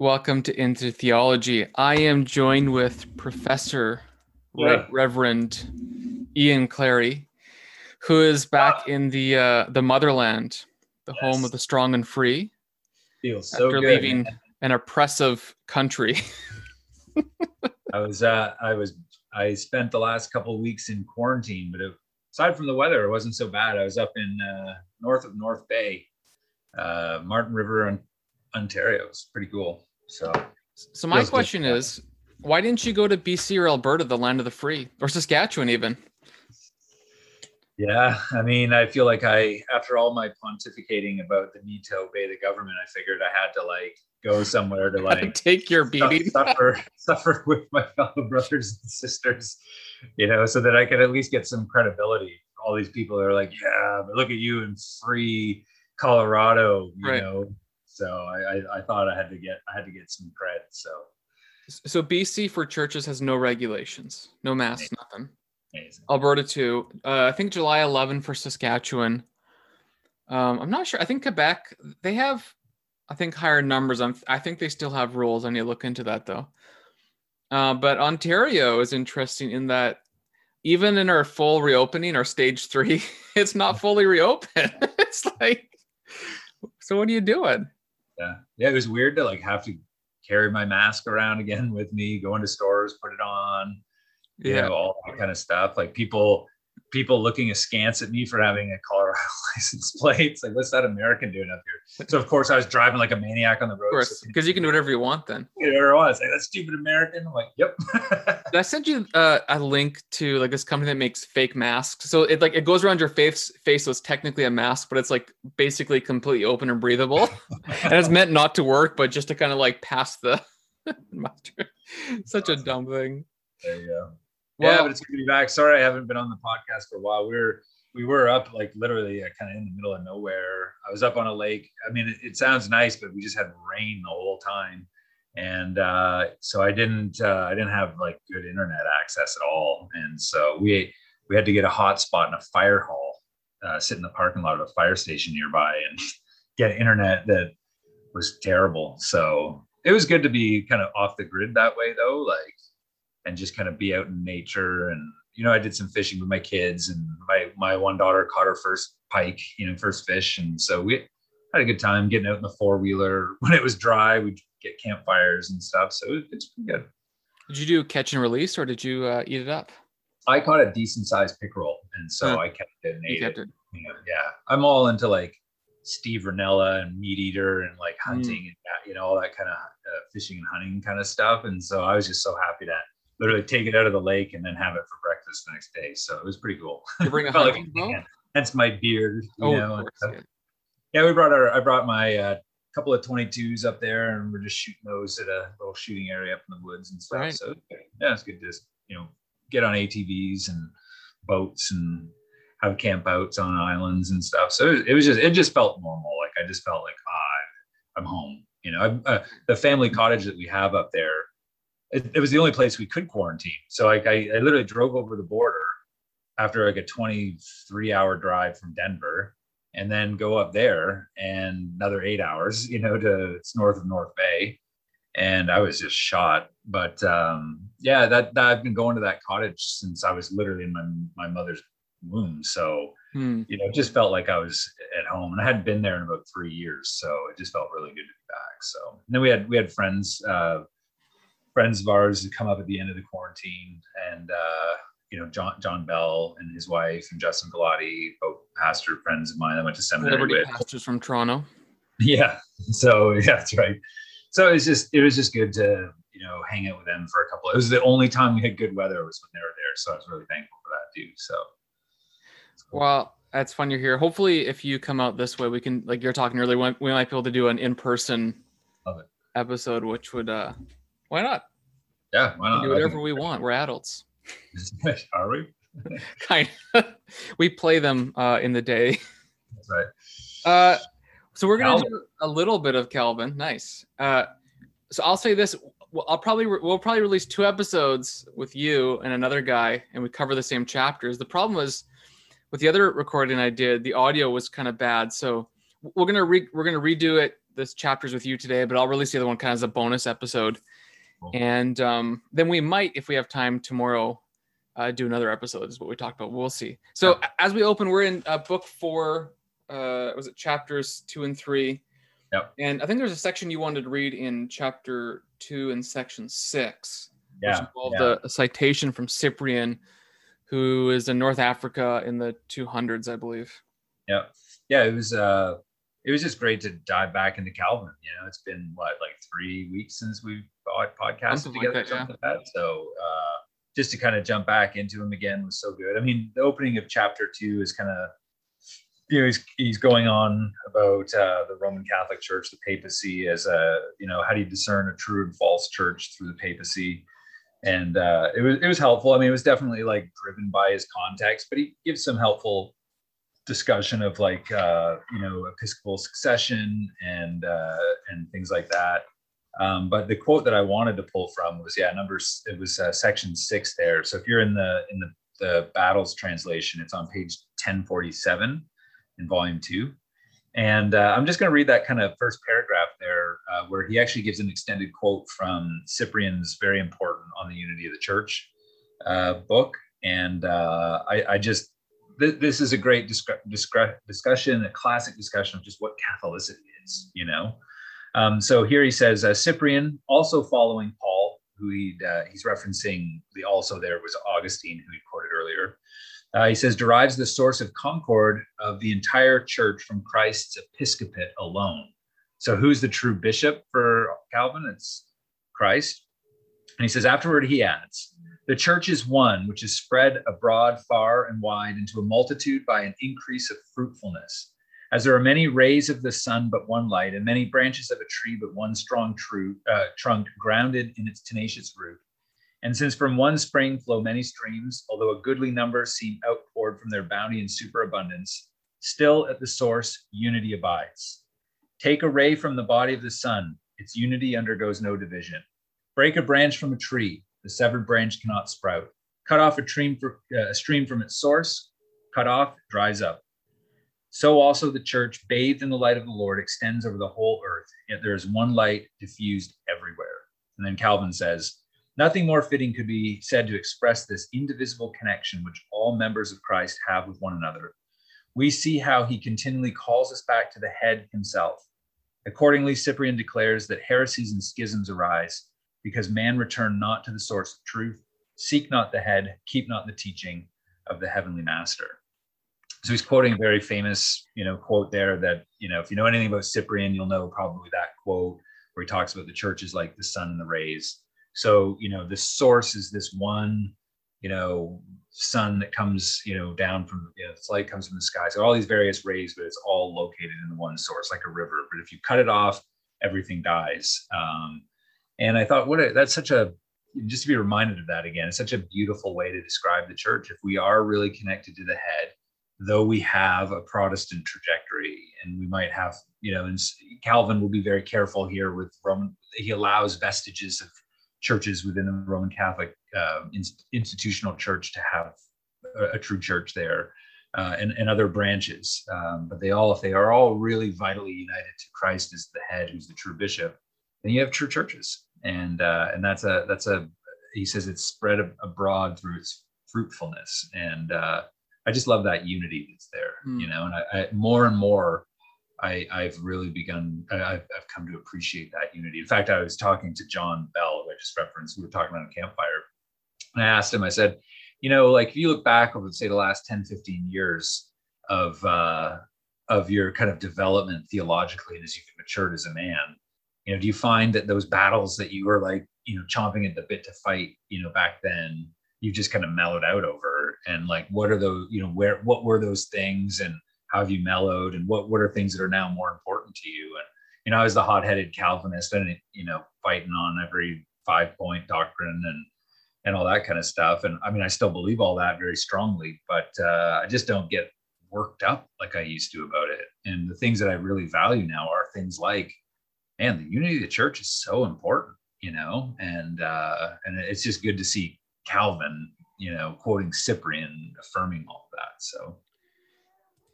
Welcome to Into Theology. I am joined with Professor Re- Reverend Ian Clary, who is back in the uh, the motherland, the home of the strong and free, Feels so after good. leaving an oppressive country. I was uh I was I spent the last couple of weeks in quarantine, but it, aside from the weather, it wasn't so bad. I was up in uh, north of North Bay, uh, Martin River, on Ontario. It's pretty cool. So So my Feels good. question is, why didn't you go to BC or Alberta, the land of the free, or Saskatchewan even? yeah, I mean, I feel like I after all my pontificating about the need to obey the government, I figured I had to like go somewhere to like Take your beating. suffer suffer with my fellow brothers and sisters you know so that i could at least get some credibility all these people are like yeah but look at you in free colorado you Right. know so I, I i thought i had to get i had to get some cred so So BC for churches has no regulations, no masks, nothing. amazing Alberta too. Uh, I think July 11 for Saskatchewan. Um, I'm not sure. I think Quebec they have, I think higher numbers. I'm, I think they still have rules. I need to look into that though. Uh, but Ontario is interesting in that even in our full reopening, our stage three, it's not fully reopened. it's like, so what are you doing? Yeah. Yeah it was weird to like have to carry my mask around again with me go into stores put it on you know all that kind of stuff. Like people people looking askance at me for having a colorado license plate it's like what's that american doing up here so of course i was driving like a maniac on the road of course, because you can do whatever you want then. whatever it was like that stupid american i'm like yep I sent you uh, a link to like this company that makes fake masks. So it like it goes around your face, face, so it's technically a mask, but it's like basically completely open and breathable. and it's meant not to work, but just to kind of like pass the. Such a dumb thing. there you go yeah but it's good to be back. Sorry i haven't been on the podcast for a while. We were we were up like literally uh, kind of in the middle of nowhere. I was up on a lake. I mean it, it sounds nice but we just had rain the whole time. And uh, so I didn't uh, I didn't have like good internet access at all, and so we we had to get a hotspot in a fire hall, uh, sit in the parking lot of a fire station nearby, and get internet that was terrible. So it was good to be kind of off the grid that way, though, like and just kind of be out in nature. And you know, I did some fishing with my kids, and my my one daughter caught her first pike, you know, first fish, and so we had a good time getting out in the four wheeler when it was dry. We'd get campfires and stuff. So it- it's pretty good. did you do catch and release or did you uh, eat it up? I caught a decent sized pickerel, and so Huh. I kept it and ate kept it. it. You know, yeah, I'm all into like Steve Rinella and Meat Eater and like hunting and that, you know all that kind of uh, fishing and hunting kind of stuff. And so I was just so happy to literally take it out of the lake and then have it for breakfast the next day. So it was pretty cool. You bring a like hunting a bow? man. Hence my beard. You Oh, course. yeah. Yeah, we brought our I brought my uh, couple of 22s up there and we're just shooting those at a little shooting area up in the woods and stuff. Right. So yeah, it's good to just, you know, get on ATVs and boats and have camp outs on islands and stuff. So it was, it was just it just felt normal. Like I just felt like ah, I'm home. You know, I, uh, the family cottage that we have up there, it, it was the only place we could quarantine. So like I, I literally drove over the border after like a 23 hour drive from Denver and then go up there and another eight hours, you know, to it's north of North Bay. And I was just shot. But um, yeah, that, that I've been going to that cottage since I was literally in my, my mother's womb. So, Hmm. you know, it just felt like I was at home and I hadn't been there in about three years. So it just felt really good to be back. So and then we had we had friends, uh, friends of ours who come up at the end of the quarantine and uh, you know, John John Bell and his wife and Justin Galati, both pastor friends of mine I went to seminary Liberty with. pastors from Toronto. Yeah. So yeah, that's right. So it's just it was just good to you know hang out with them for a couple. It was the only time we had good weather was when they were there. So I was really thankful for that too. So cool. Well, that's fun you're here. Hopefully, if you come out this way, we can, like you're talking earlier, we we might be able to do an in-person Love it. episode, which would, uh, why not? Yeah, why not? can do whatever we want. We're adults. Are we? Kind of. we play them uh, in the day. That's right. Uh, so we're gonna do a little bit of Calvin. Nice. Uh, so I'll say this: I'll probably re- we'll probably release two episodes with you and another guy, and we cover the same chapters. The problem was with the other recording I did, the audio was kind of bad, so we're gonna re- we're gonna redo it this chapters with you today, but I'll release the other one kind of as a bonus episode. And um, then we might, if we have time tomorrow, uh, do another episode. Is what we talked about. We'll see. So Yeah. as we open, we're in uh, book four. Uh, was it chapters two and three? Yep. And I think there's a section you wanted to read in chapter two and section six, which Yeah. involved yeah. a, a citation from Cyprian, who is in North Africa in the 200s, I believe. yeah yeah it was uh it was just great to dive back into calvin you know it's been what like three weeks since we've pod- podcasted Something like together that, yeah. something like that so uh just to kind of jump back into him again was so good i mean the opening of chapter two is kind of you know he's, he's going on about uh, the roman catholic church the papacy as a you know how do you discern a true and false church through the papacy and uh, it was it was helpful i mean it was definitely like driven by his context but he gives some helpful discussion of like uh, you know episcopal succession and uh, and things like that. Um, but the quote that I wanted to pull from was yeah, numbers. It was uh, section six there. So if you're in the in the the battles translation, it's on page 1047 in volume two. And uh, I'm just going to read that kind of first paragraph there, uh, where he actually gives an extended quote from Cyprian's very important on the unity of the church uh, book. And uh, I, I just th- this is a great disc- disc- discussion, a classic discussion of just what Catholicity is, you know. Um, so here he says, uh, Cyprian, also following Paul, who he'd, uh, he's referencing, the also there was Augustine, who he quoted earlier. Uh, he says, derives the source of concord of the entire church from Christ's episcopate alone. So who's the true bishop for Calvin? It's Christ. And he says, afterward, he adds, the church is one which is spread abroad far and wide into a multitude by an increase of fruitfulness. As there are many rays of the sun, but one light, and many branches of a tree, but one strong tru- uh, trunk grounded in its tenacious root. And since from one spring flow many streams, although a goodly number seem outpoured from their bounty and superabundance, still at the source unity abides. Take a ray from the body of the sun, its unity undergoes no division. Break a branch from a tree, the severed branch cannot sprout. Cut off a stream, for, uh, a stream from its source, cut off, dries up. So also the church, bathed in the light of the Lord, extends over the whole earth, yet there is one light diffused everywhere. And then Calvin says, Nothing more fitting could be said to express this indivisible connection which all members of Christ have with one another. We see how he continually calls us back to the head himself. Accordingly, Cyprian declares that heresies and schisms arise because man return not to the source of truth, seek not the head, keep not the teaching of the heavenly master. So he's quoting a very famous, you know, quote there that, you know, if you know anything about Cyprian, you'll know probably that quote where he talks about the church is like the sun and the rays. So, you know, the source is this one, you know, sun that comes, you know, down from, you know, light comes from the sky. So all these various rays, but it's all located in the one source, like a river. But if you cut it off, everything dies. Um, and I thought, what a, that's such a, just to be reminded of that again, it's such a beautiful way to describe the church. If we are really connected to the head, though we have a Protestant trajectory and we might have, you know, and Calvin will be very careful here with Roman, he allows vestiges of churches within the Roman Catholic uh, in, institutional church to have a, a true church there uh, and, and other branches. Um, but they all, if they are all really vitally united to Christ as the head, who's the true bishop, then you have true churches. And, uh, and that's a, that's a, he says it's spread abroad through its fruitfulness. And uh, I just love that unity that's there, Mm. you know, and I, I more and more I, I've really begun, I- I've, I've come to appreciate that unity. In fact, I was talking to John Bell, who I just referenced, we were talking about a campfire. And I asked him, I said, you know, like if you look back over, say, the last 10, 15 years of, uh, of your kind of development theologically and as you've matured as a man, you know, do you find that those battles that you were like, you know, chomping at the bit to fight, you know, back then, you just kind of mellowed out over? And like, what are the you know, where, what were those things and how have you mellowed and what, what are things that are now more important to you? And, you know, I was the hot headed Calvinist and, you know, fighting on every five point doctrine and, and all that kind of stuff. And I mean, I still believe all that very strongly, but uh, I just don't get worked up like I used to about it. And the things that I really value now are things like, man, the unity of the church is so important, you know, and uh, and it's just good to see Calvin, you know, quoting Cyprian, affirming all of that. So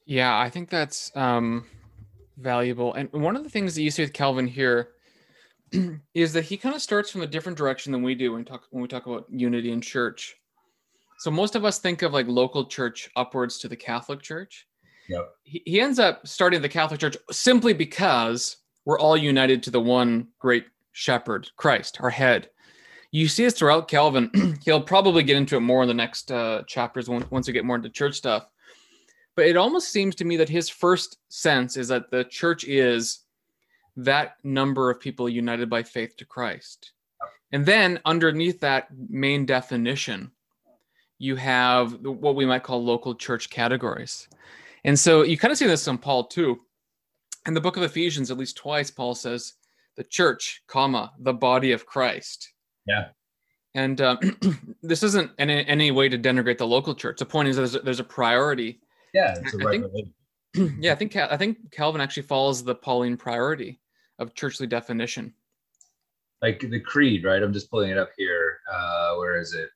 Yeah, I think that's um valuable. And one of the things that you see with Calvin here is that he kind of starts from a different direction than we do when we talk when we talk about unity in church. So most of us think of like local church upwards to the Catholic Church. Yep. He, he ends up starting the Catholic Church simply because we're all united to the one great shepherd, Christ, our head. You see this throughout Calvin. He'll probably get into it more in the next uh, chapters once, we get more into church stuff. But it almost seems to me that his first sense is that the church is that number of people united by faith to Christ. And then underneath that main definition, you have what we might call local church categories. And so you kind of see this in Paul too. In the book of Ephesians, at least twice, Paul says, the church, comma, the body of Christ. Yeah. And um, this isn't in any way to denigrate the local church. The point is there's a, there's a priority. Yeah, it's a right think- yeah, I think Cal- I think Calvin actually follows the Pauline priority of churchly definition. like the creed, right? I'm just pulling it up here. Uh, where is it?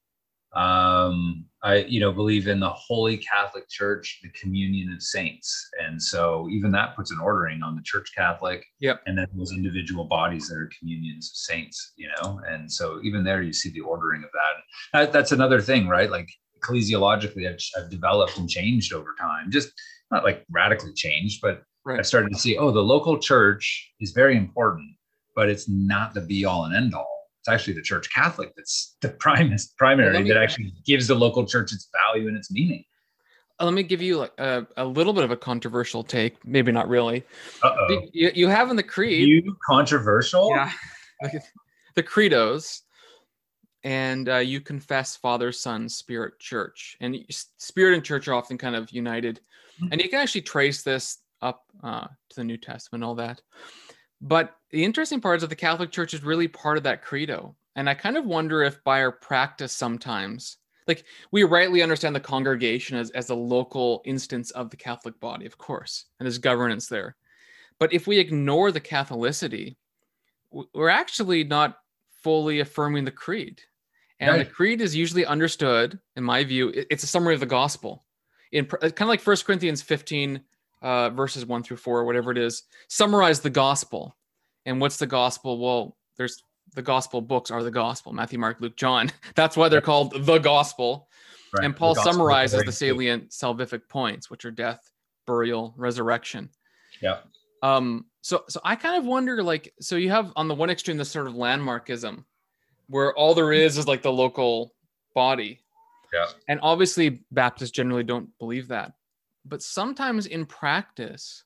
Um, I, you know, believe in the Holy Catholic Church, the communion of saints, and so even that puts an ordering on the Church Catholic. Yep. And then those individual bodies that are communions of saints, you know, and so even there you see the ordering of that. that that's another thing, right? Like ecclesiologically, I've, I've developed and changed over time. Just not like radically changed, but Right. I started to see, oh, the local church is very important, but it's not the be all and end all. It's actually the church Catholic that's the prime, primary me- that actually gives the local church its value and its meaning. Uh, Let me give you like a, a little bit of a controversial take, maybe not really. Uh oh. You, you have in the creed, You controversial? yeah, the, the credos, and uh, you confess Father, Son, Spirit, Church, and Spirit and Church are often kind of united, and you can actually trace this up uh, to the New Testament, all that. But the interesting part is that the Catholic Church is really part of that credo, and I kind of wonder if by our practice sometimes, like we rightly understand the congregation as as a local instance of the Catholic body, of course, and there's governance there. But if we ignore the Catholicity, we're actually not fully affirming the creed. And the creed is usually understood, in my view, it's a summary of the gospel. In uh, kind of like 1 Corinthians 15, uh, verses 1 through 4, or whatever it is, summarize the gospel. And what's the gospel? Well, there's the gospel books are the gospel Matthew, Mark, Luke, John. That's why they're called the gospel. Right. And Paul The summarizes the salient salvific points, which are death, burial, resurrection. Yeah. Um, so so I kind of wonder, like, so you have on the one extreme this sort of landmarkism, where all there is is like the local body. Yeah. And obviously Baptists generally don't believe that. But sometimes in practice,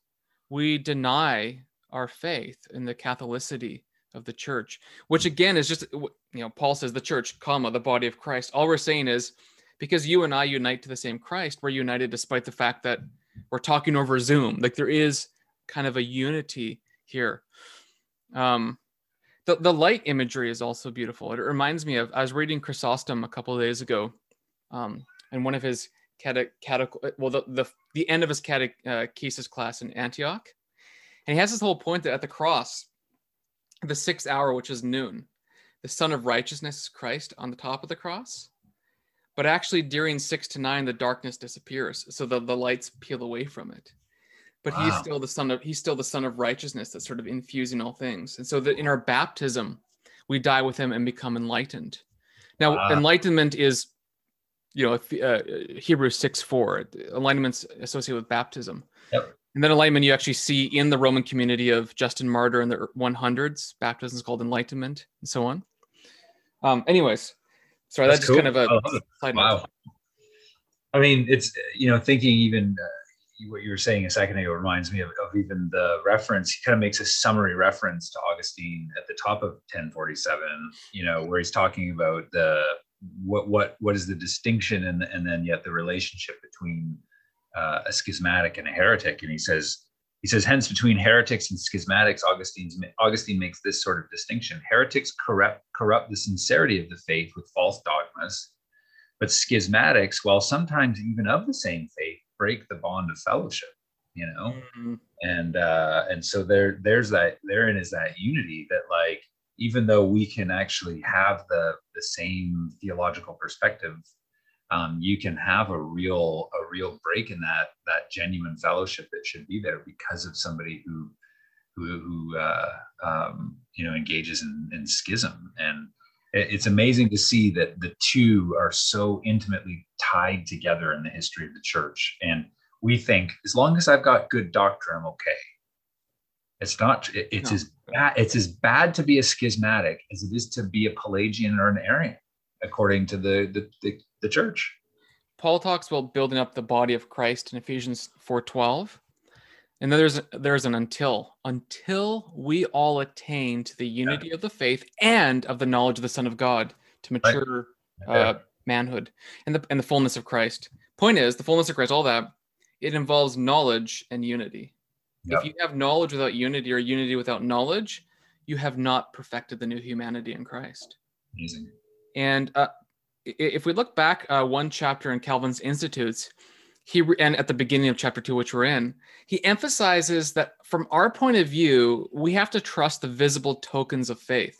we deny our faith in the Catholicity of the church, which again is just you know, Paul says the church, comma, the body of Christ. All we're saying is because you and I unite to the same Christ, we're united despite the fact that we're talking over Zoom. Like there is kind of a unity here. Um, the, the light imagery is also beautiful. It reminds me of I was reading Chrysostom a couple days ago, um, and one of his cate, cate, well the, the the end of his catechesis uh, class in Antioch, and he has this whole point that at the cross, the sixth hour, which is noon, the Sun of Righteousness is Christ on the top of the cross, but actually during six to nine, the darkness disappears, so the, the lights peel away from it. But he's still the sun of he's still the sun of righteousness that's sort of infusing all things. And so that in our baptism we die with him and become enlightened. Now Wow. enlightenment is you know if, uh, hebrews 6 4 enlightenment's associated with baptism Yep. and then enlightenment you actually see in the roman community of justin martyr in the 100s baptism is called enlightenment and so on um anyways sorry That's that's, just kind of a it. side note. Wow. I mean, it's you know thinking even uh, what you were saying a second ago reminds me of, of even the reference. He kind of makes a summary reference to Augustine at the top of 1047. You know, where he's talking about the what what what is the distinction and and then yet the relationship between uh, a schismatic and a heretic. And he says he says hence between heretics and schismatics, Augustine's Augustine makes this sort of distinction. Heretics corrupt corrupt the sincerity of the faith with false dogmas but schismatics, while sometimes even of the same faith, break the bond of fellowship. You know, Mhm. and uh, and so there there's that therein is that unity that like even though we can actually have the the same theological perspective, um, you can have a real a real break in that that genuine fellowship that should be there because of somebody who who, who uh, um, you know engages in, in schism. And it's amazing to see that the two are so intimately tied together in the history of the church. And we think as long as i've got good doctrine i'm okay. It's not it's no. as bad it's as bad to be a schismatic as it is to be a pelagian or an arian according to the the, the, the church paul talks about building up the body of christ in ephesians 4.12 and then there's there's an until until we all attain to the unity yeah. of the faith and of the knowledge of the Son of God to mature right. yeah. uh, manhood and the and the fullness of Christ. Point is, the fullness of Christ, all that it involves knowledge and unity. If you have knowledge without unity or unity without knowledge, you have not perfected the new humanity in Christ. Amazing. And uh, if we look back uh, one chapter in Calvin's Institutes, he and at the beginning of chapter two, which we're in, he emphasizes that from our point of view, we have to trust the visible tokens of faith,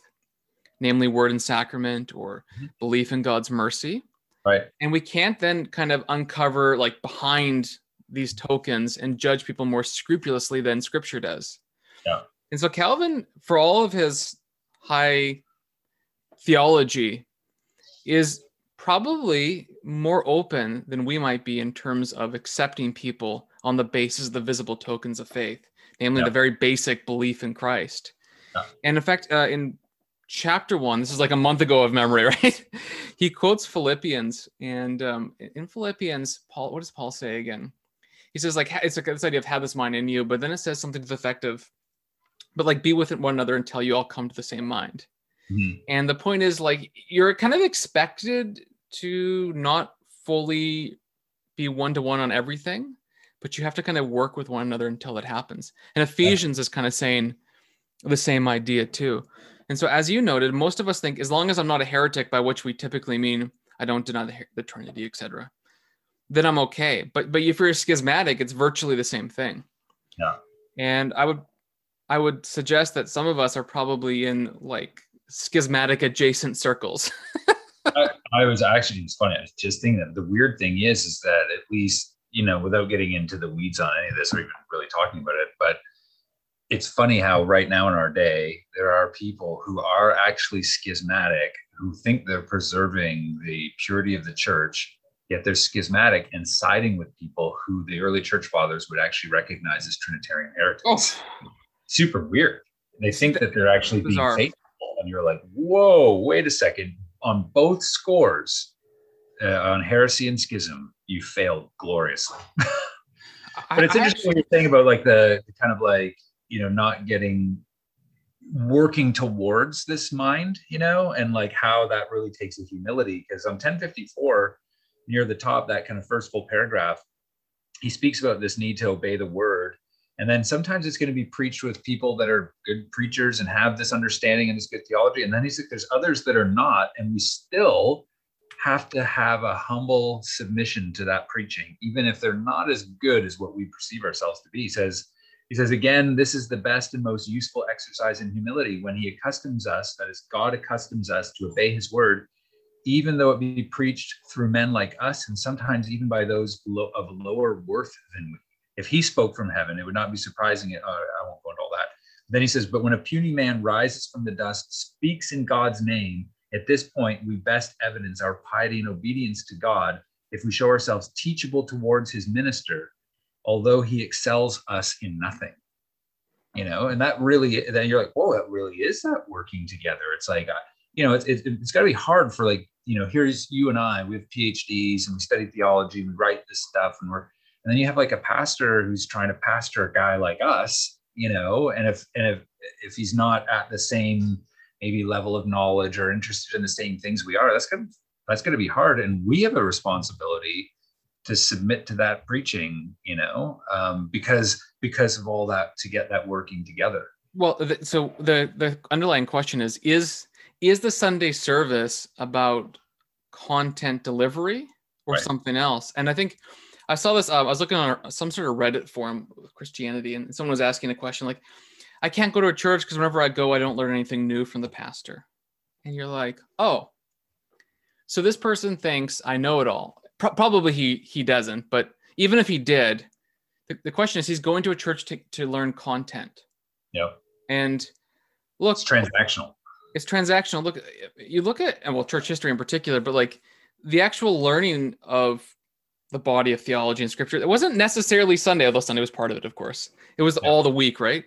namely word and sacrament or mm-hmm. belief in God's mercy. Right. And we can't then kind of uncover like behind these tokens and judge people more scrupulously than scripture does. Yeah. And so Calvin, for all of his high theology, is probably more open than we might be in terms of accepting people on the basis of the visible tokens of faith, namely yeah. the very basic belief in Christ. Yeah. And in fact, uh, in chapter one, this is like a month ago of memory, right? he quotes Philippians, and um, in Philippians, Paul, what does Paul say again? He says like it's like this idea of have this mind in you, but then it says something to the effect of, but like be with one another until you all come to the same mind. Mm-hmm. And the point is like you're kind of expected to not fully be one to one on everything, but you have to kind of work with one another until it happens. And Ephesians yeah. is kind of saying the same idea too. And so, as you noted, most of us think as long as I'm not a heretic, by which we typically mean I don't deny the, the Trinity, etc., then I'm okay. But but if you're schismatic, it's virtually the same thing. Yeah. And I would I would suggest that some of us are probably in like schismatic adjacent circles. I, I, was actually it's funny. I was just thinking that the weird thing is, is that at least you know, without getting into the weeds on any of this or even really talking about it, but it's funny how right now in our day there are people who are actually schismatic who think they're preserving the purity of the church yet they're schismatic and siding with people who the early church fathers would actually recognize as trinitarian heretics oh. super weird they think that they're actually being faithful and you're like whoa wait a second on both scores uh, on heresy and schism, you failed gloriously. but it's I, interesting actually, what you're saying about like the, the kind of like you know not getting working towards this mind, you know, and like how that really takes a humility. Because on 1054, near the top, that kind of first full paragraph, he speaks about this need to obey the word and then sometimes it's going to be preached with people that are good preachers and have this understanding and this good theology. And then he's like, there's others that are not. And we still have to have a humble submission to that preaching, even if they're not as good as what we perceive ourselves to be. He says, he says, again, this is the best and most useful exercise in humility when he accustoms us, that is, God accustoms us to obey his word, even though it be preached through men like us, and sometimes even by those of lower worth than we if he spoke from heaven, it would not be surprising. It, uh, I won't go into all that. Then he says, But when a puny man rises from the dust, speaks in God's name, at this point, we best evidence our piety and obedience to God if we show ourselves teachable towards his minister, although he excels us in nothing. You know, and that really, then you're like, whoa, that really is that working together. It's like, uh, you know, it's, it's, it's got to be hard for like, you know, here's you and I, we have PhDs and we study theology, we write this stuff, and we're and then you have like a pastor who's trying to pastor a guy like us you know and if and if if he's not at the same maybe level of knowledge or interested in the same things we are that's gonna that's gonna be hard. And we have a responsibility to submit to that preaching you know um, because because of all that to get that working together. Well so the the underlying question is is is the sunday service about content delivery or right. something else and i think I saw this. Uh, I was looking on some sort of Reddit forum with Christianity, and someone was asking a question like, "I can't go to a church because whenever I go, I don't learn anything new from the pastor." And you're like, "Oh, so this person thinks I know it all, pro- probably he he doesn't. But even if he did, the, the question is he's going to a church to, to learn content. Yep. And look, It's transactional. It's transactional. Look, you look at and well, church history in particular, but like the actual learning of the body of theology and scripture. It wasn't necessarily Sunday, although Sunday was part of it, of course. It was Yeah. all the week, right?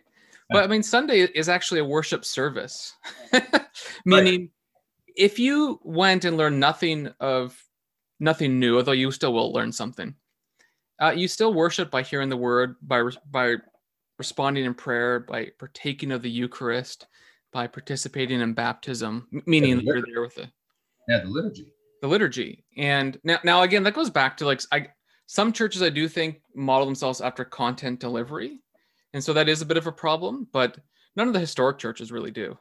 But I mean, Sunday is actually a worship service, meaning if you went and learned nothing of nothing new, although you still will learn something, uh, you still worship by hearing the word, by by responding in prayer, by partaking of the Eucharist, by participating in baptism, meaning that you're there with the Yeah, the liturgy. the liturgy. And now, now again, that goes back to like I, some churches I do think model themselves after content delivery, and so that is a bit of a problem. But none of the historic churches really do.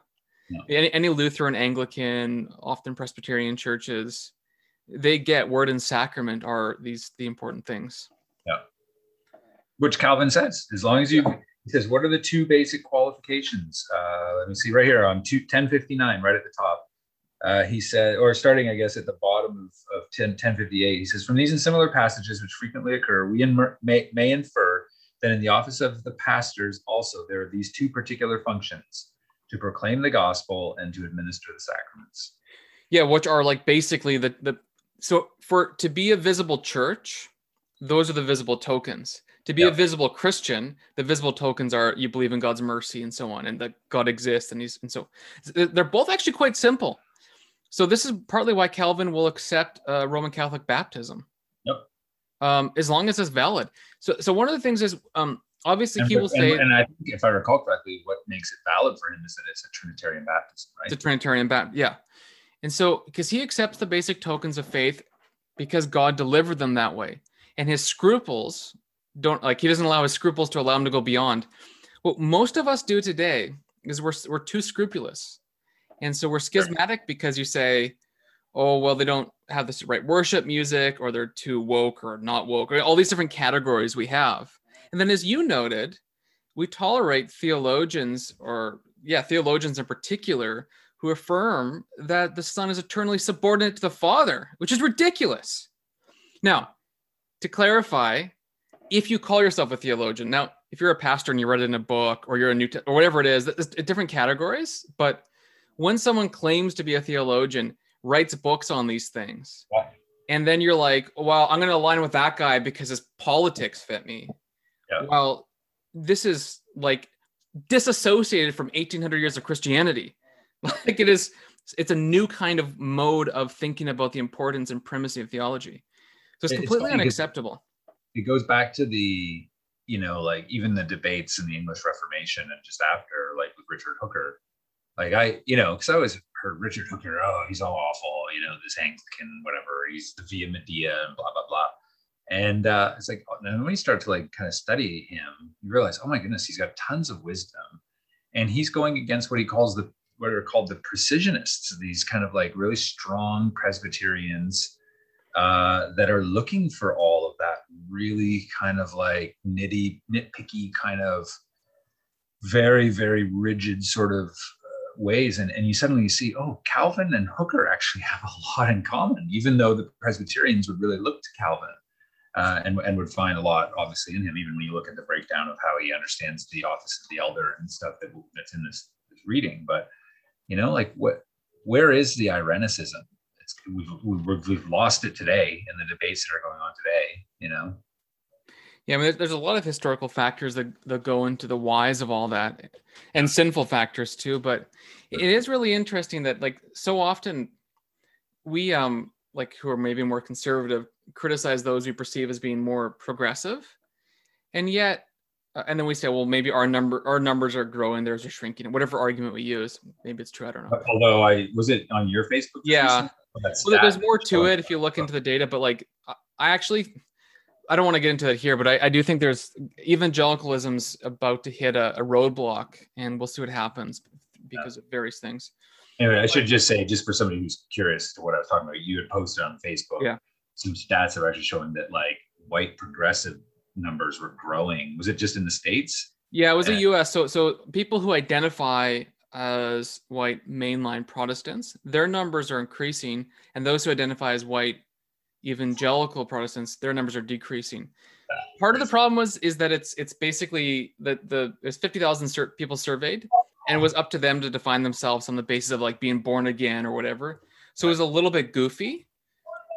No. Any, any Lutheran, Anglican, often Presbyterian churches, they get word and sacrament are these the important things. Yeah. Which Calvin says, as long as you, he says, what are the two basic qualifications? Uh, let me see right here on two, 1059, right at the top. Uh, he said, or starting, I guess, at the bottom of, of 10, 1058, he says, from these and similar passages which frequently occur, we inmer- may, may infer that in the office of the pastors also there are these two particular functions to proclaim the gospel and to administer the sacraments. Yeah, which are like basically the the so for to be a visible church, those are the visible tokens. To be a visible Christian, the visible tokens are you believe in God's mercy and so on, and that God exists, and he's and so they're both actually quite simple. So this is partly why Calvin will accept uh, Roman Catholic baptism. Yep. Um, as long as it's valid. So so one of the things is um obviously And, he will and- say and I think if I recall correctly, what makes it valid for him is that it's a Trinitarian baptism, right? It's a Trinitarian Baptist. Yeah. And so, because he accepts the basic tokens of faith because God delivered them that way. And his scruples don't, like, he doesn't allow his scruples to allow him to go beyond. What most of us do today is we're, we're too scrupulous. And so we're schismatic because you say, oh, well, they don't have this right worship music or they're too woke or not woke, or all these different categories we have. And then, as you noted, we tolerate theologians or, yeah, theologians in particular who affirm that the Son is eternally subordinate to the Father, which is ridiculous. Now, to clarify, if you call yourself a theologian, now, if you're a pastor and you read it in a book or you're a new te- or whatever it is, it's different categories. But when someone claims to be a theologian, writes books on these things, Why? and then you're like, well, I'm going to align with that guy because his politics fit me. Yeah. Well, this is like disassociated from 1800 years of Christianity. Like it is, it's a new kind of mode of thinking about the importance and primacy of theology. So it's It's completely 'cause- unacceptable. It goes back to the you know like even the debates in the english reformation and just after like with richard hooker. Like i you know because i always heard richard hooker oh he's all awful you know this anglican whatever he's the via media and blah blah blah. And uh it's like and then when you start to like kind of study him you realize oh my goodness he's got tons of wisdom. And he's going against what he calls the what are called the precisionists these kind of like really strong presbyterians uh, that are looking for all of that really kind of like nitty, nitpicky kind of very, very rigid sort of uh, ways. And, and you suddenly see, oh, Calvin and Hooker actually have a lot in common, even though the Presbyterians would really look to Calvin uh, and, and would find a lot, obviously, in him, even when you look at the breakdown of how he understands the office of the elder and stuff that, that's in this, this reading. But, you know, like what, where is the Irenicism? We've, we've we've lost it today in the debates that are going on today you know Yeah, I mean, there's a lot of historical factors that, that go into the whys of all that and sinful factors too. But it is really interesting that like so often we um like who are maybe more conservative criticize those we perceive as being more progressive. And yet uh, and then we say, well, maybe our number our numbers are growing, theirs are shrinking, whatever argument we use. Maybe it's true, I don't know. although i was it on your facebook Yeah. Well, there's more to it if you look into the data, but like I- actually I don't want to get into it here, but I, I do think there's evangelicalism's about to hit a, a roadblock, and we'll see what happens because of various things. anyway i should just say just for somebody who's curious to what i was talking about you had posted on facebook Yeah. some stats that are actually showing that like white progressive numbers were growing was it just in the states Yeah, it was a Yeah. U.S. So so people who identify as white mainline Protestants, their numbers are increasing, and those who identify as white evangelical Protestants, their numbers are decreasing. Part of the problem was is that it's it's basically that the there's fifty thousand sur- people surveyed, and it was up to them to define themselves on the basis of like being born again or whatever. So it was a little bit goofy.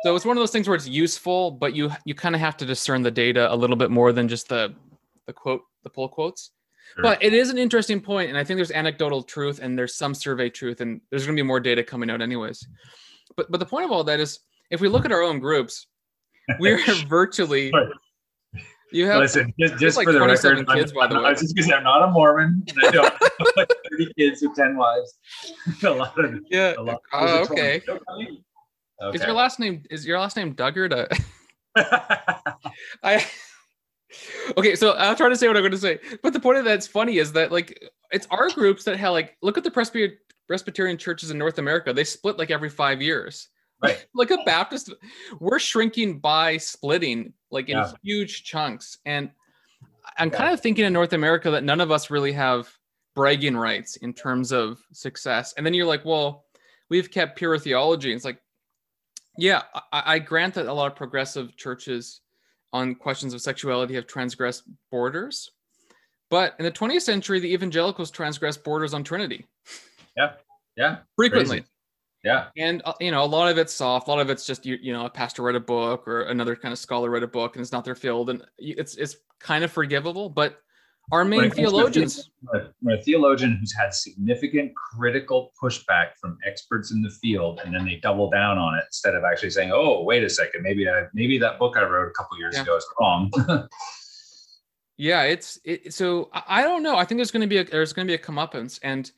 So it's one of those things where it's useful, but you you kind of have to discern the data a little bit more than just the the quote the pull quotes. Sure. But it is an interesting point, and I think there's anecdotal truth and there's some survey truth, and there's going to be more data coming out anyways. But but the point of all that is, if we look at our own groups, we're virtually you have Listen, just, just like for the 27 record, kids, I'm, by the I'm, way. I was just because I'm not a Mormon and I don't have like 30 kids with 10 wives. a lot of yeah. lot. Oh, those are okay. Is your last name is your last name Duggard? Uh, I okay, so I'll try to say what I'm going to say. But the point of that's funny is that like it's our groups that have like look at the Presbyterian Presbyterian churches in North America. They split like every five years. right. Like a Baptist, we're shrinking by splitting like in Yeah. huge chunks. And I'm Yeah. kind of thinking in North America that none of us really have bragging rights in terms of success. And then you're like, well, we've kept pure theology. It's like, yeah, I, I grant that a lot of progressive churches on questions of sexuality have transgressed borders. But in the 20th century, the evangelicals transgressed borders on Trinity Yeah. Yeah. Frequently. Crazy. Yeah. And uh, you know, a lot of it's soft. A lot of it's just you, you know, a pastor read a book or another kind of scholar read a book, and it's not their field, and it's it's kind of forgivable. But our main theologians, when a theologian who's had significant critical pushback from experts in the field, and then they double down on it instead of actually saying, "Oh, wait a second, maybe I, maybe that book I wrote a couple years Yeah. ago is wrong." yeah, it's it. So I, I don't know. I think there's going to be a there's going to be a comeuppance, and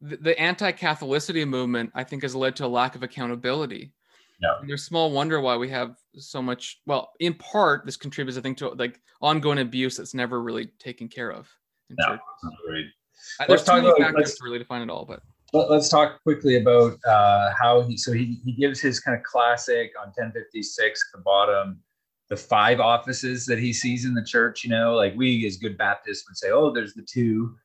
the, the anti-Catholicity movement I think has led to a lack of accountability. Yeah. And there's small wonder why we have so much. Well, in part, this contributes, I think, to like ongoing abuse that's never really taken care of. In church. Agreed. Let's There's too talk many about- factors to really define it all, but Let, us talk quickly about uh, how he. So he he gives his kind of classic on 1056 at the bottom, the five offices that he sees in the church. You know, like we as good Baptists would say, "Oh, there's the two.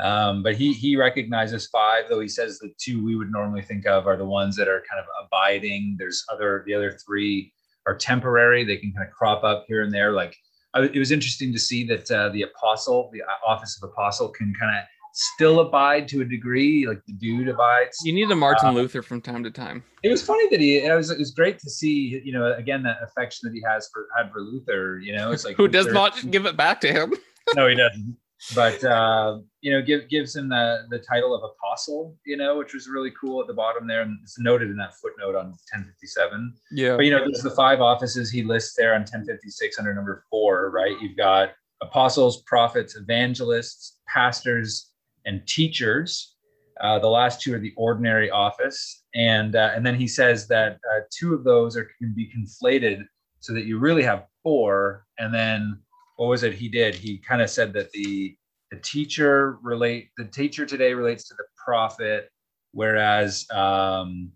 Um, but he he recognizes five, though he says the two we would normally think of are the ones that are kind of abiding. There's other the other three are temporary. They can kind of crop up here and there. Like I, it was interesting to see that uh, the apostle, the office of apostle, can kind of still abide to a degree. Like the dude abides. you need a Martin Uh, Luther from time to time. It was funny that he. It was. It was great to see. You know, again that affection that he has for had for Luther. You know, it's like Who does Luther- not give it back to him? no, he doesn't. But uh, you know, give, gives him the the title of apostle. You know, which was really cool at the bottom there, and it's noted in that footnote on 1057. Yeah. But you know, there's the five offices he lists there on 1056 under number four. Right, you've got apostles, prophets, evangelists, pastors, and teachers. Uh, the last two are the ordinary office, and uh, and then he says that uh, two of those are can be conflated so that you really have four. And then what was it he did? He kind of said that the the teacher relate the teacher today relates to the prophet, whereas um,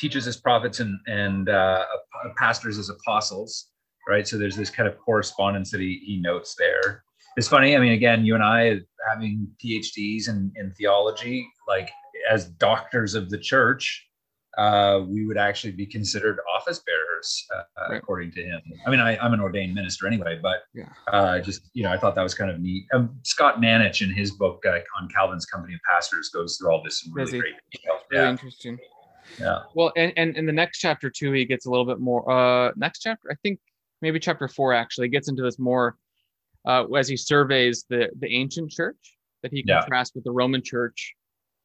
teachers as prophets and and uh, pastors as apostles, right? So there's this kind of correspondence that he he notes there. It's funny. I mean, again, you and I having PhDs in in theology, like as doctors of the church, uh, we would actually be considered office bearers, uh, Right. according to him. I mean, I, I'm an ordained minister anyway, but Yeah. uh, just you know, I thought that was kind of neat. Um, Scott Manetsch in his book uh, on Calvin's Company of Pastors goes through all this in really he? great detail. Really Yeah, interesting. yeah, Well, and, and in the next chapter too, he gets a little bit more. Uh, next chapter, I think maybe chapter four actually gets into this more uh, as he surveys the the ancient church that he Yeah. contrasts with the Roman church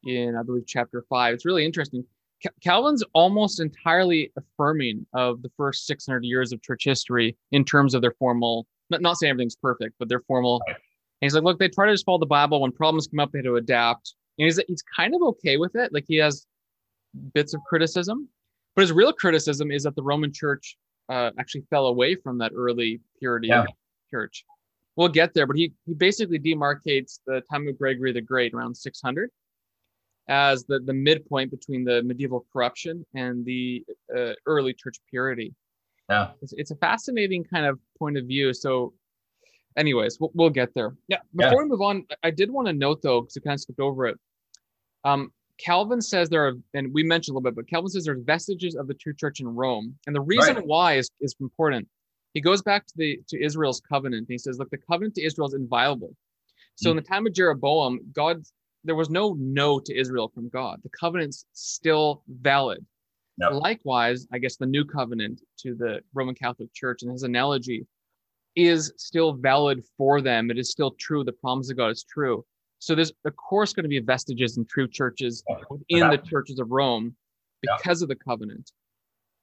in I believe chapter five. It's really interesting. Ca- Calvin's almost entirely affirming of the first 600 years of church history in terms of their formal. Not, not saying everything's perfect, but their formal. Right. And he's like, look, they try to just follow the Bible. When problems come up, they had to adapt. And he's he's kind of okay with it. Like he has bits of criticism, but his real criticism is that the Roman Church uh, actually fell away from that early purity Yeah. church. We'll get there, but he he basically demarcates the time of Gregory the Great around 600 as the the midpoint between the medieval corruption and the uh, early church purity. yeah. It's, it's a fascinating kind of point of view. So, anyways, we'll, we'll get there. Yeah. Yeah. Before we move on, I did want to note though, because I kind of skipped over it. Um, Calvin says there are, and we mentioned a little bit, but Calvin says there's vestiges of the true church in Rome, and the reason Right. why is is important. He goes back to the to Israel's covenant. And he says, look, the covenant to Israel is inviolable. So in the time of Jeroboam, God, there was no no to Israel from God. The covenant's still valid. Yep. Likewise, I guess the new covenant to the Roman Catholic Church and his analogy is still valid for them. It is still true. The promise of God is true. So there's of course going to be vestiges and true churches within the churches of Rome because of the covenant.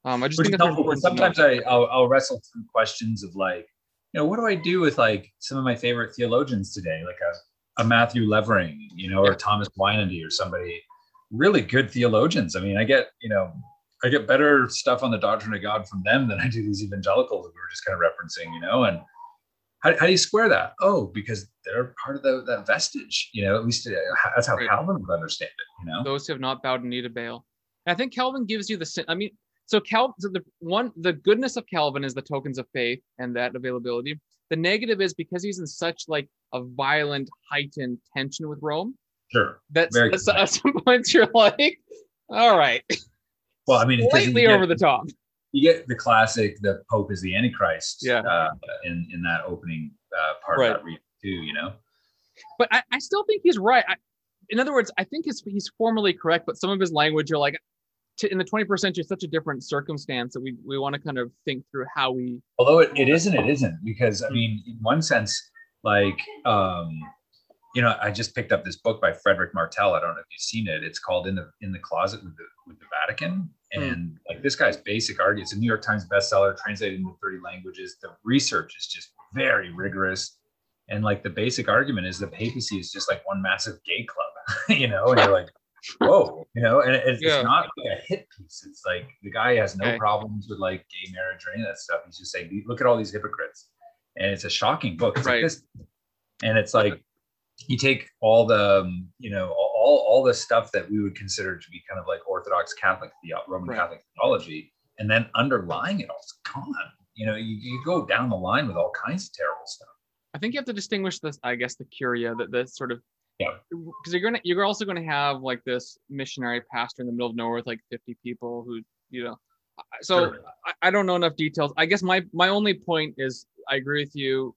Um, I just Which think helpful. but important. to note. Sometimes I, I'll, I'll wrestle through questions of like, you know, what do I do with like some of my favorite theologians today, like a, a Matthew Levering, you know, or Thomas Weinandy or somebody, really good theologians. I mean, I get, you know, I get better stuff on the doctrine of God from them than I do these evangelicals that we were just kind of referencing, you know, and how, how do you square that? Oh, because they're part of the, that vestige, you know, at least uh, that's how Right. Calvin would understand it, you know? those who have not bowed the knee to Baal. And I think Calvin gives you the. I mean, so Cal, so the one, the goodness of Calvin is the tokens of faith and that availability. The negative is because he's in such like a violent, heightened tension with Rome. Sure. That's, Very that's at some points you're like, all right, Well, I mean, slightly over the top. you get the classic the pope is the antichrist Yeah. uh, in in that opening uh, part Right. of that read too you know But I, I still think he's right. I, in other words, I think he's, he's formally correct, but some of his language you're like, to, in the 21st century, such a different circumstance that we, we want to kind of think through how we. although it, it isn't it isn't because i mean in one sense like um you know i just picked up this book by frederick martel. I don't know if you've seen it. It's called in the in the closet with the with the vatican. Hmm. and like this guy's basic argument it's a new york times bestseller translated into 30 languages. The research is just very rigorous. And like the basic argument is the papacy is just like one massive gay club you know? And you're like whoa you know? And it's, Yeah. it's not like a hit piece. It's like the guy has no Okay. problems with like gay marriage or any of that stuff. He's just saying look at all these hypocrites and it's a shocking book it's Right. like this and it's like you take all the um, you know all all the stuff that we would consider to be kind of like orthodox catholic the roman Right. catholic theology and then underlying it all is gone you know you, you go down the line with all kinds of terrible stuff I think you have to distinguish this, I guess, the curia, that the sort of Yeah. because you're gonna you're also gonna have like this missionary pastor in the middle of nowhere with like 50 people who you know. So Sure. I, I don't know enough details. I guess my my only point is I agree with you.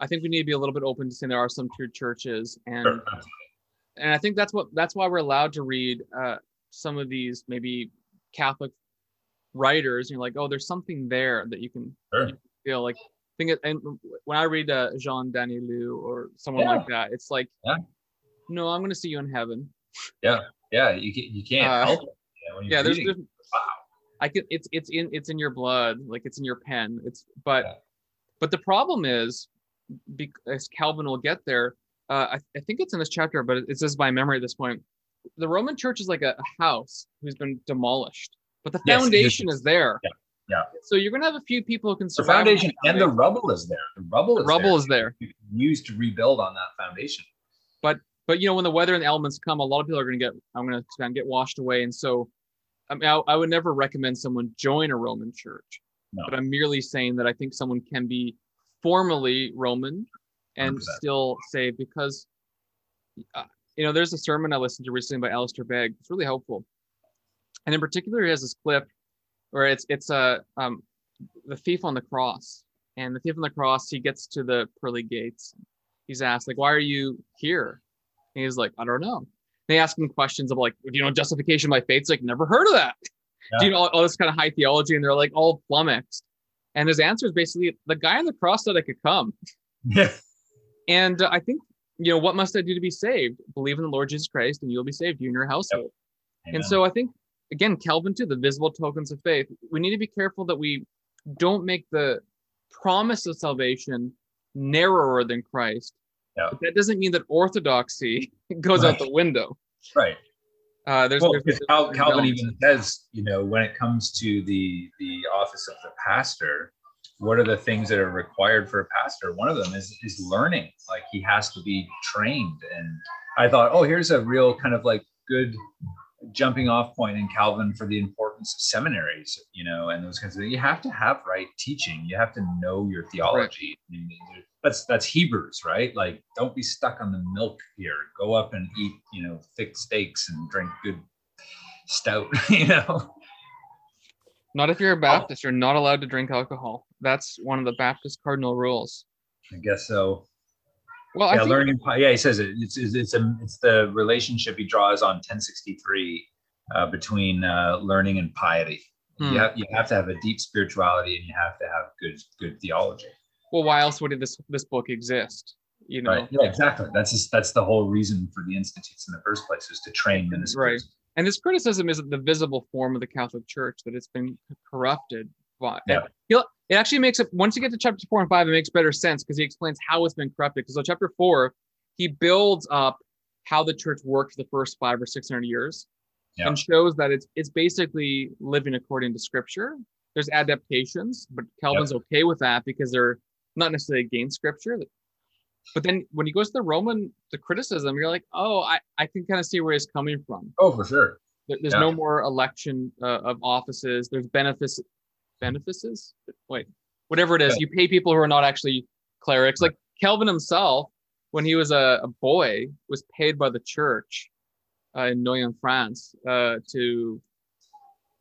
I think we need to be a little bit open to saying there are some true churches, and Sure. and I think that's what that's why we're allowed to read uh, some of these maybe Catholic writers. And you're like, oh, there's something there that you can Sure. feel like. Think it, and when I read uh, Jean Danielou or someone like that, it's like, Yeah. no, I'm going to see you in heaven. yeah yeah, you, can, you can't Uh, help it you you're Yeah, there's, there's wow I can it's it's in it's in your blood, like it's in your pen. It's but Yeah. but the problem is because Calvin will get there. Uh, I, I think it's in this chapter, but it, it says by memory at this point. The Roman Church is like a, a house who's been demolished, but the Yes, foundation is there. Yeah, yeah. So you're gonna have a few people who can the survive. on foundation and the rubble is there the rubble The is rubble there. is there. You can use to rebuild on that foundation but but you know when the weather and the elements come a lot of people are going to get i'm going to get washed away and so i mean I, I would never recommend someone join a roman church No. but i'm merely saying that i think someone can be formally roman and 100%. still say because uh, you know there's a sermon i listened to recently by Alistair Begg. It's really helpful. And in particular he has this clip where it's it's a um, the thief on the cross. And the thief on the cross he gets to the pearly gates. He's asked like why are you here? And he's like i don't know they ask him questions of like do you know justification by faith it's like never heard of that. Do you know all, all this kind of high theology and they're like all flummoxed. And his answer is basically the guy on the cross said i could come. Yeah. And uh, i think you know what must i do to be saved? Believe in the lord jesus christ and you'll be saved you and your household. And so I think again, Calvin too, the visible tokens of faith. We need to be careful that we don't make the promise of salvation narrower than Christ. Yeah. But that doesn't mean that orthodoxy goes out the window. right Uh, there's, well, there's Cal- Calvin even says, you know, when it comes to the the office of the pastor, what are the things that are required for a pastor? One of them is is learning. Like he has to be trained. And I thought, oh, here's a real kind of like good jumping off point in Calvin for the importance of seminaries, you know, and those kinds of things. You have to have right teaching. You have to know your theology. Right. that's that's Hebrews, right? Like, don't be stuck on the milk here. Go up and eat, you know, thick steaks and drink good stout, you know. Not if you're a oh. Baptist, you're not allowed to drink alcohol. That's one of the Baptist cardinal rules. I guess so. Well, yeah, think, learning. Yeah, he says it. It's it's it's, a, it's the relationship he draws on 1063 uh, between uh, learning and piety. Hmm. You have you have to have a deep spirituality, and you have to have good good theology. Well, why else would this this book exist? You know. Right. Yeah, exactly. That's just, that's the whole reason for the institutes in the first place is to train ministers. Right. And this criticism is the visible form of the Catholic Church that it's been corrupted Yeah. It actually makes it once you get to chapter four and five, it makes better sense because he explains how it's been corrupted. Because on chapter four, he builds up how the church worked the first five or six hundred years, yeah. and shows that it's it's basically living according to Scripture. There's adaptations, but Calvin's yep. okay with that because they're not necessarily against Scripture. But then when he goes to the Roman, the criticism, you're like, oh, I, I can kind of see where he's coming from. Oh, for sure. There's yeah. no more election uh, of offices. There's benefits benefices. Wait, whatever it is, you pay people who are not actually clerics. Like Calvin himself, when he was a, a boy, was paid by the church uh, in Noyon, France, uh, to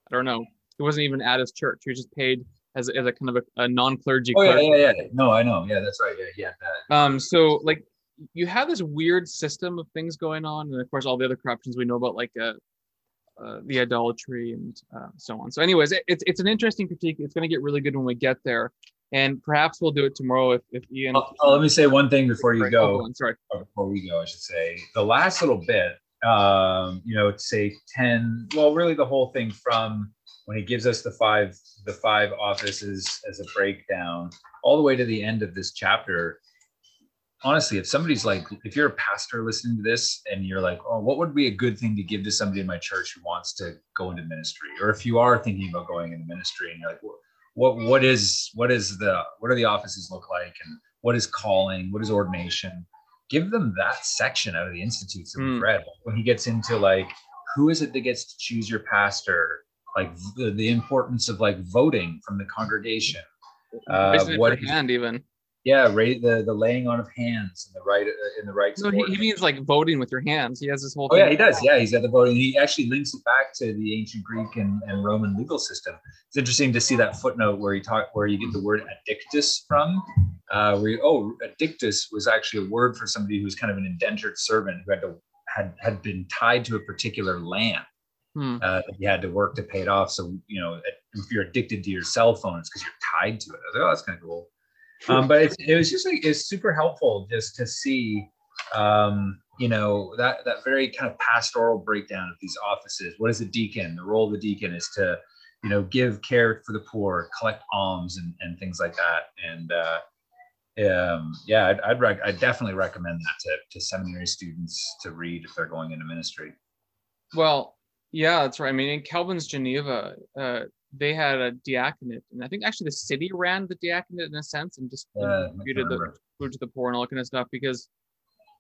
I don't know. He wasn't even at his church. He was just paid as, as a kind of a, a non-clergy. Oh yeah, yeah, yeah. No, I know. Yeah, that's right. Yeah, yeah. That. Um. So like, you have this weird system of things going on, and of course, all the other corruptions we know about, like uh, uh, the idolatry and uh, so on. So, anyways, it, it's it's an interesting critique. It's going to get really good when we get there, and perhaps we'll do it tomorrow if, if Ian. Oh, oh, let me say one thing before you go. Oh, sorry. Before we go, I should say the last little bit. Um, you know, say ten. Well, really, the whole thing from when he gives us the five the five offices as a breakdown, all the way to the end of this chapter honestly, if somebody's like, if you're a pastor listening to this and you're like, oh, what would be a good thing to give to somebody in my church who wants to go into ministry? Or if you are thinking about going into ministry and you're like, what what is what is the what are the offices look like and what is calling? What is ordination? Give them that section out of the institutes that mm. we've hmm. read. When he gets into like, who is it that gets to choose your pastor? Like the, the importance of like voting from the congregation. Uh, what hand even yeah, right. The the laying on of hands in the right uh, in the right. No, he, he, means like voting with your hands. He has this whole. Thing. Oh yeah, he does. Yeah, he's got the voting. He actually links it back to the ancient Greek and, and Roman legal system. It's interesting to see that footnote where he talk where you get the word addictus from. Uh, where you, oh, addictus was actually a word for somebody who was kind of an indentured servant who had to had had been tied to a particular land. Hmm. Uh, you had to work to pay it off. So you know, if you're addicted to your cell phone, it's because you're tied to it. I was like, oh, that's kind of cool. Um, but it's, it was just like it's super helpful just to see, um, you know, that that very kind of pastoral breakdown of these offices. What is a deacon? The role of the deacon is to, you know, give care for the poor, collect alms, and, and things like that. And uh, um, yeah, I'd I'd, rec- I'd definitely recommend that to to seminary students to read if they're going into ministry. Well, yeah, that's right. I mean, in Calvin's Geneva, uh, they had a diaconate, and I think actually the city ran the diaconate in a sense and just yeah, distributed the food to the poor and all kind of stuff. Because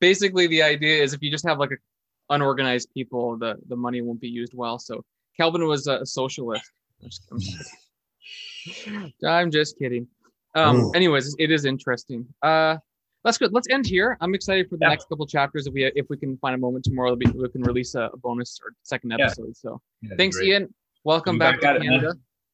basically, the idea is if you just have like a unorganized people, the the money won't be used well. So Calvin was a, socialist. I'm just, I'm just kidding. I'm just kidding. Um, anyways, it is interesting. Uh, that's good. Let's end here. I'm excited for the yeah. next couple chapters. If we if we can find a moment tomorrow, we can release a, bonus or second episode. Yeah. So, yeah, thanks, Ian. Welcome back, back to Canada. It,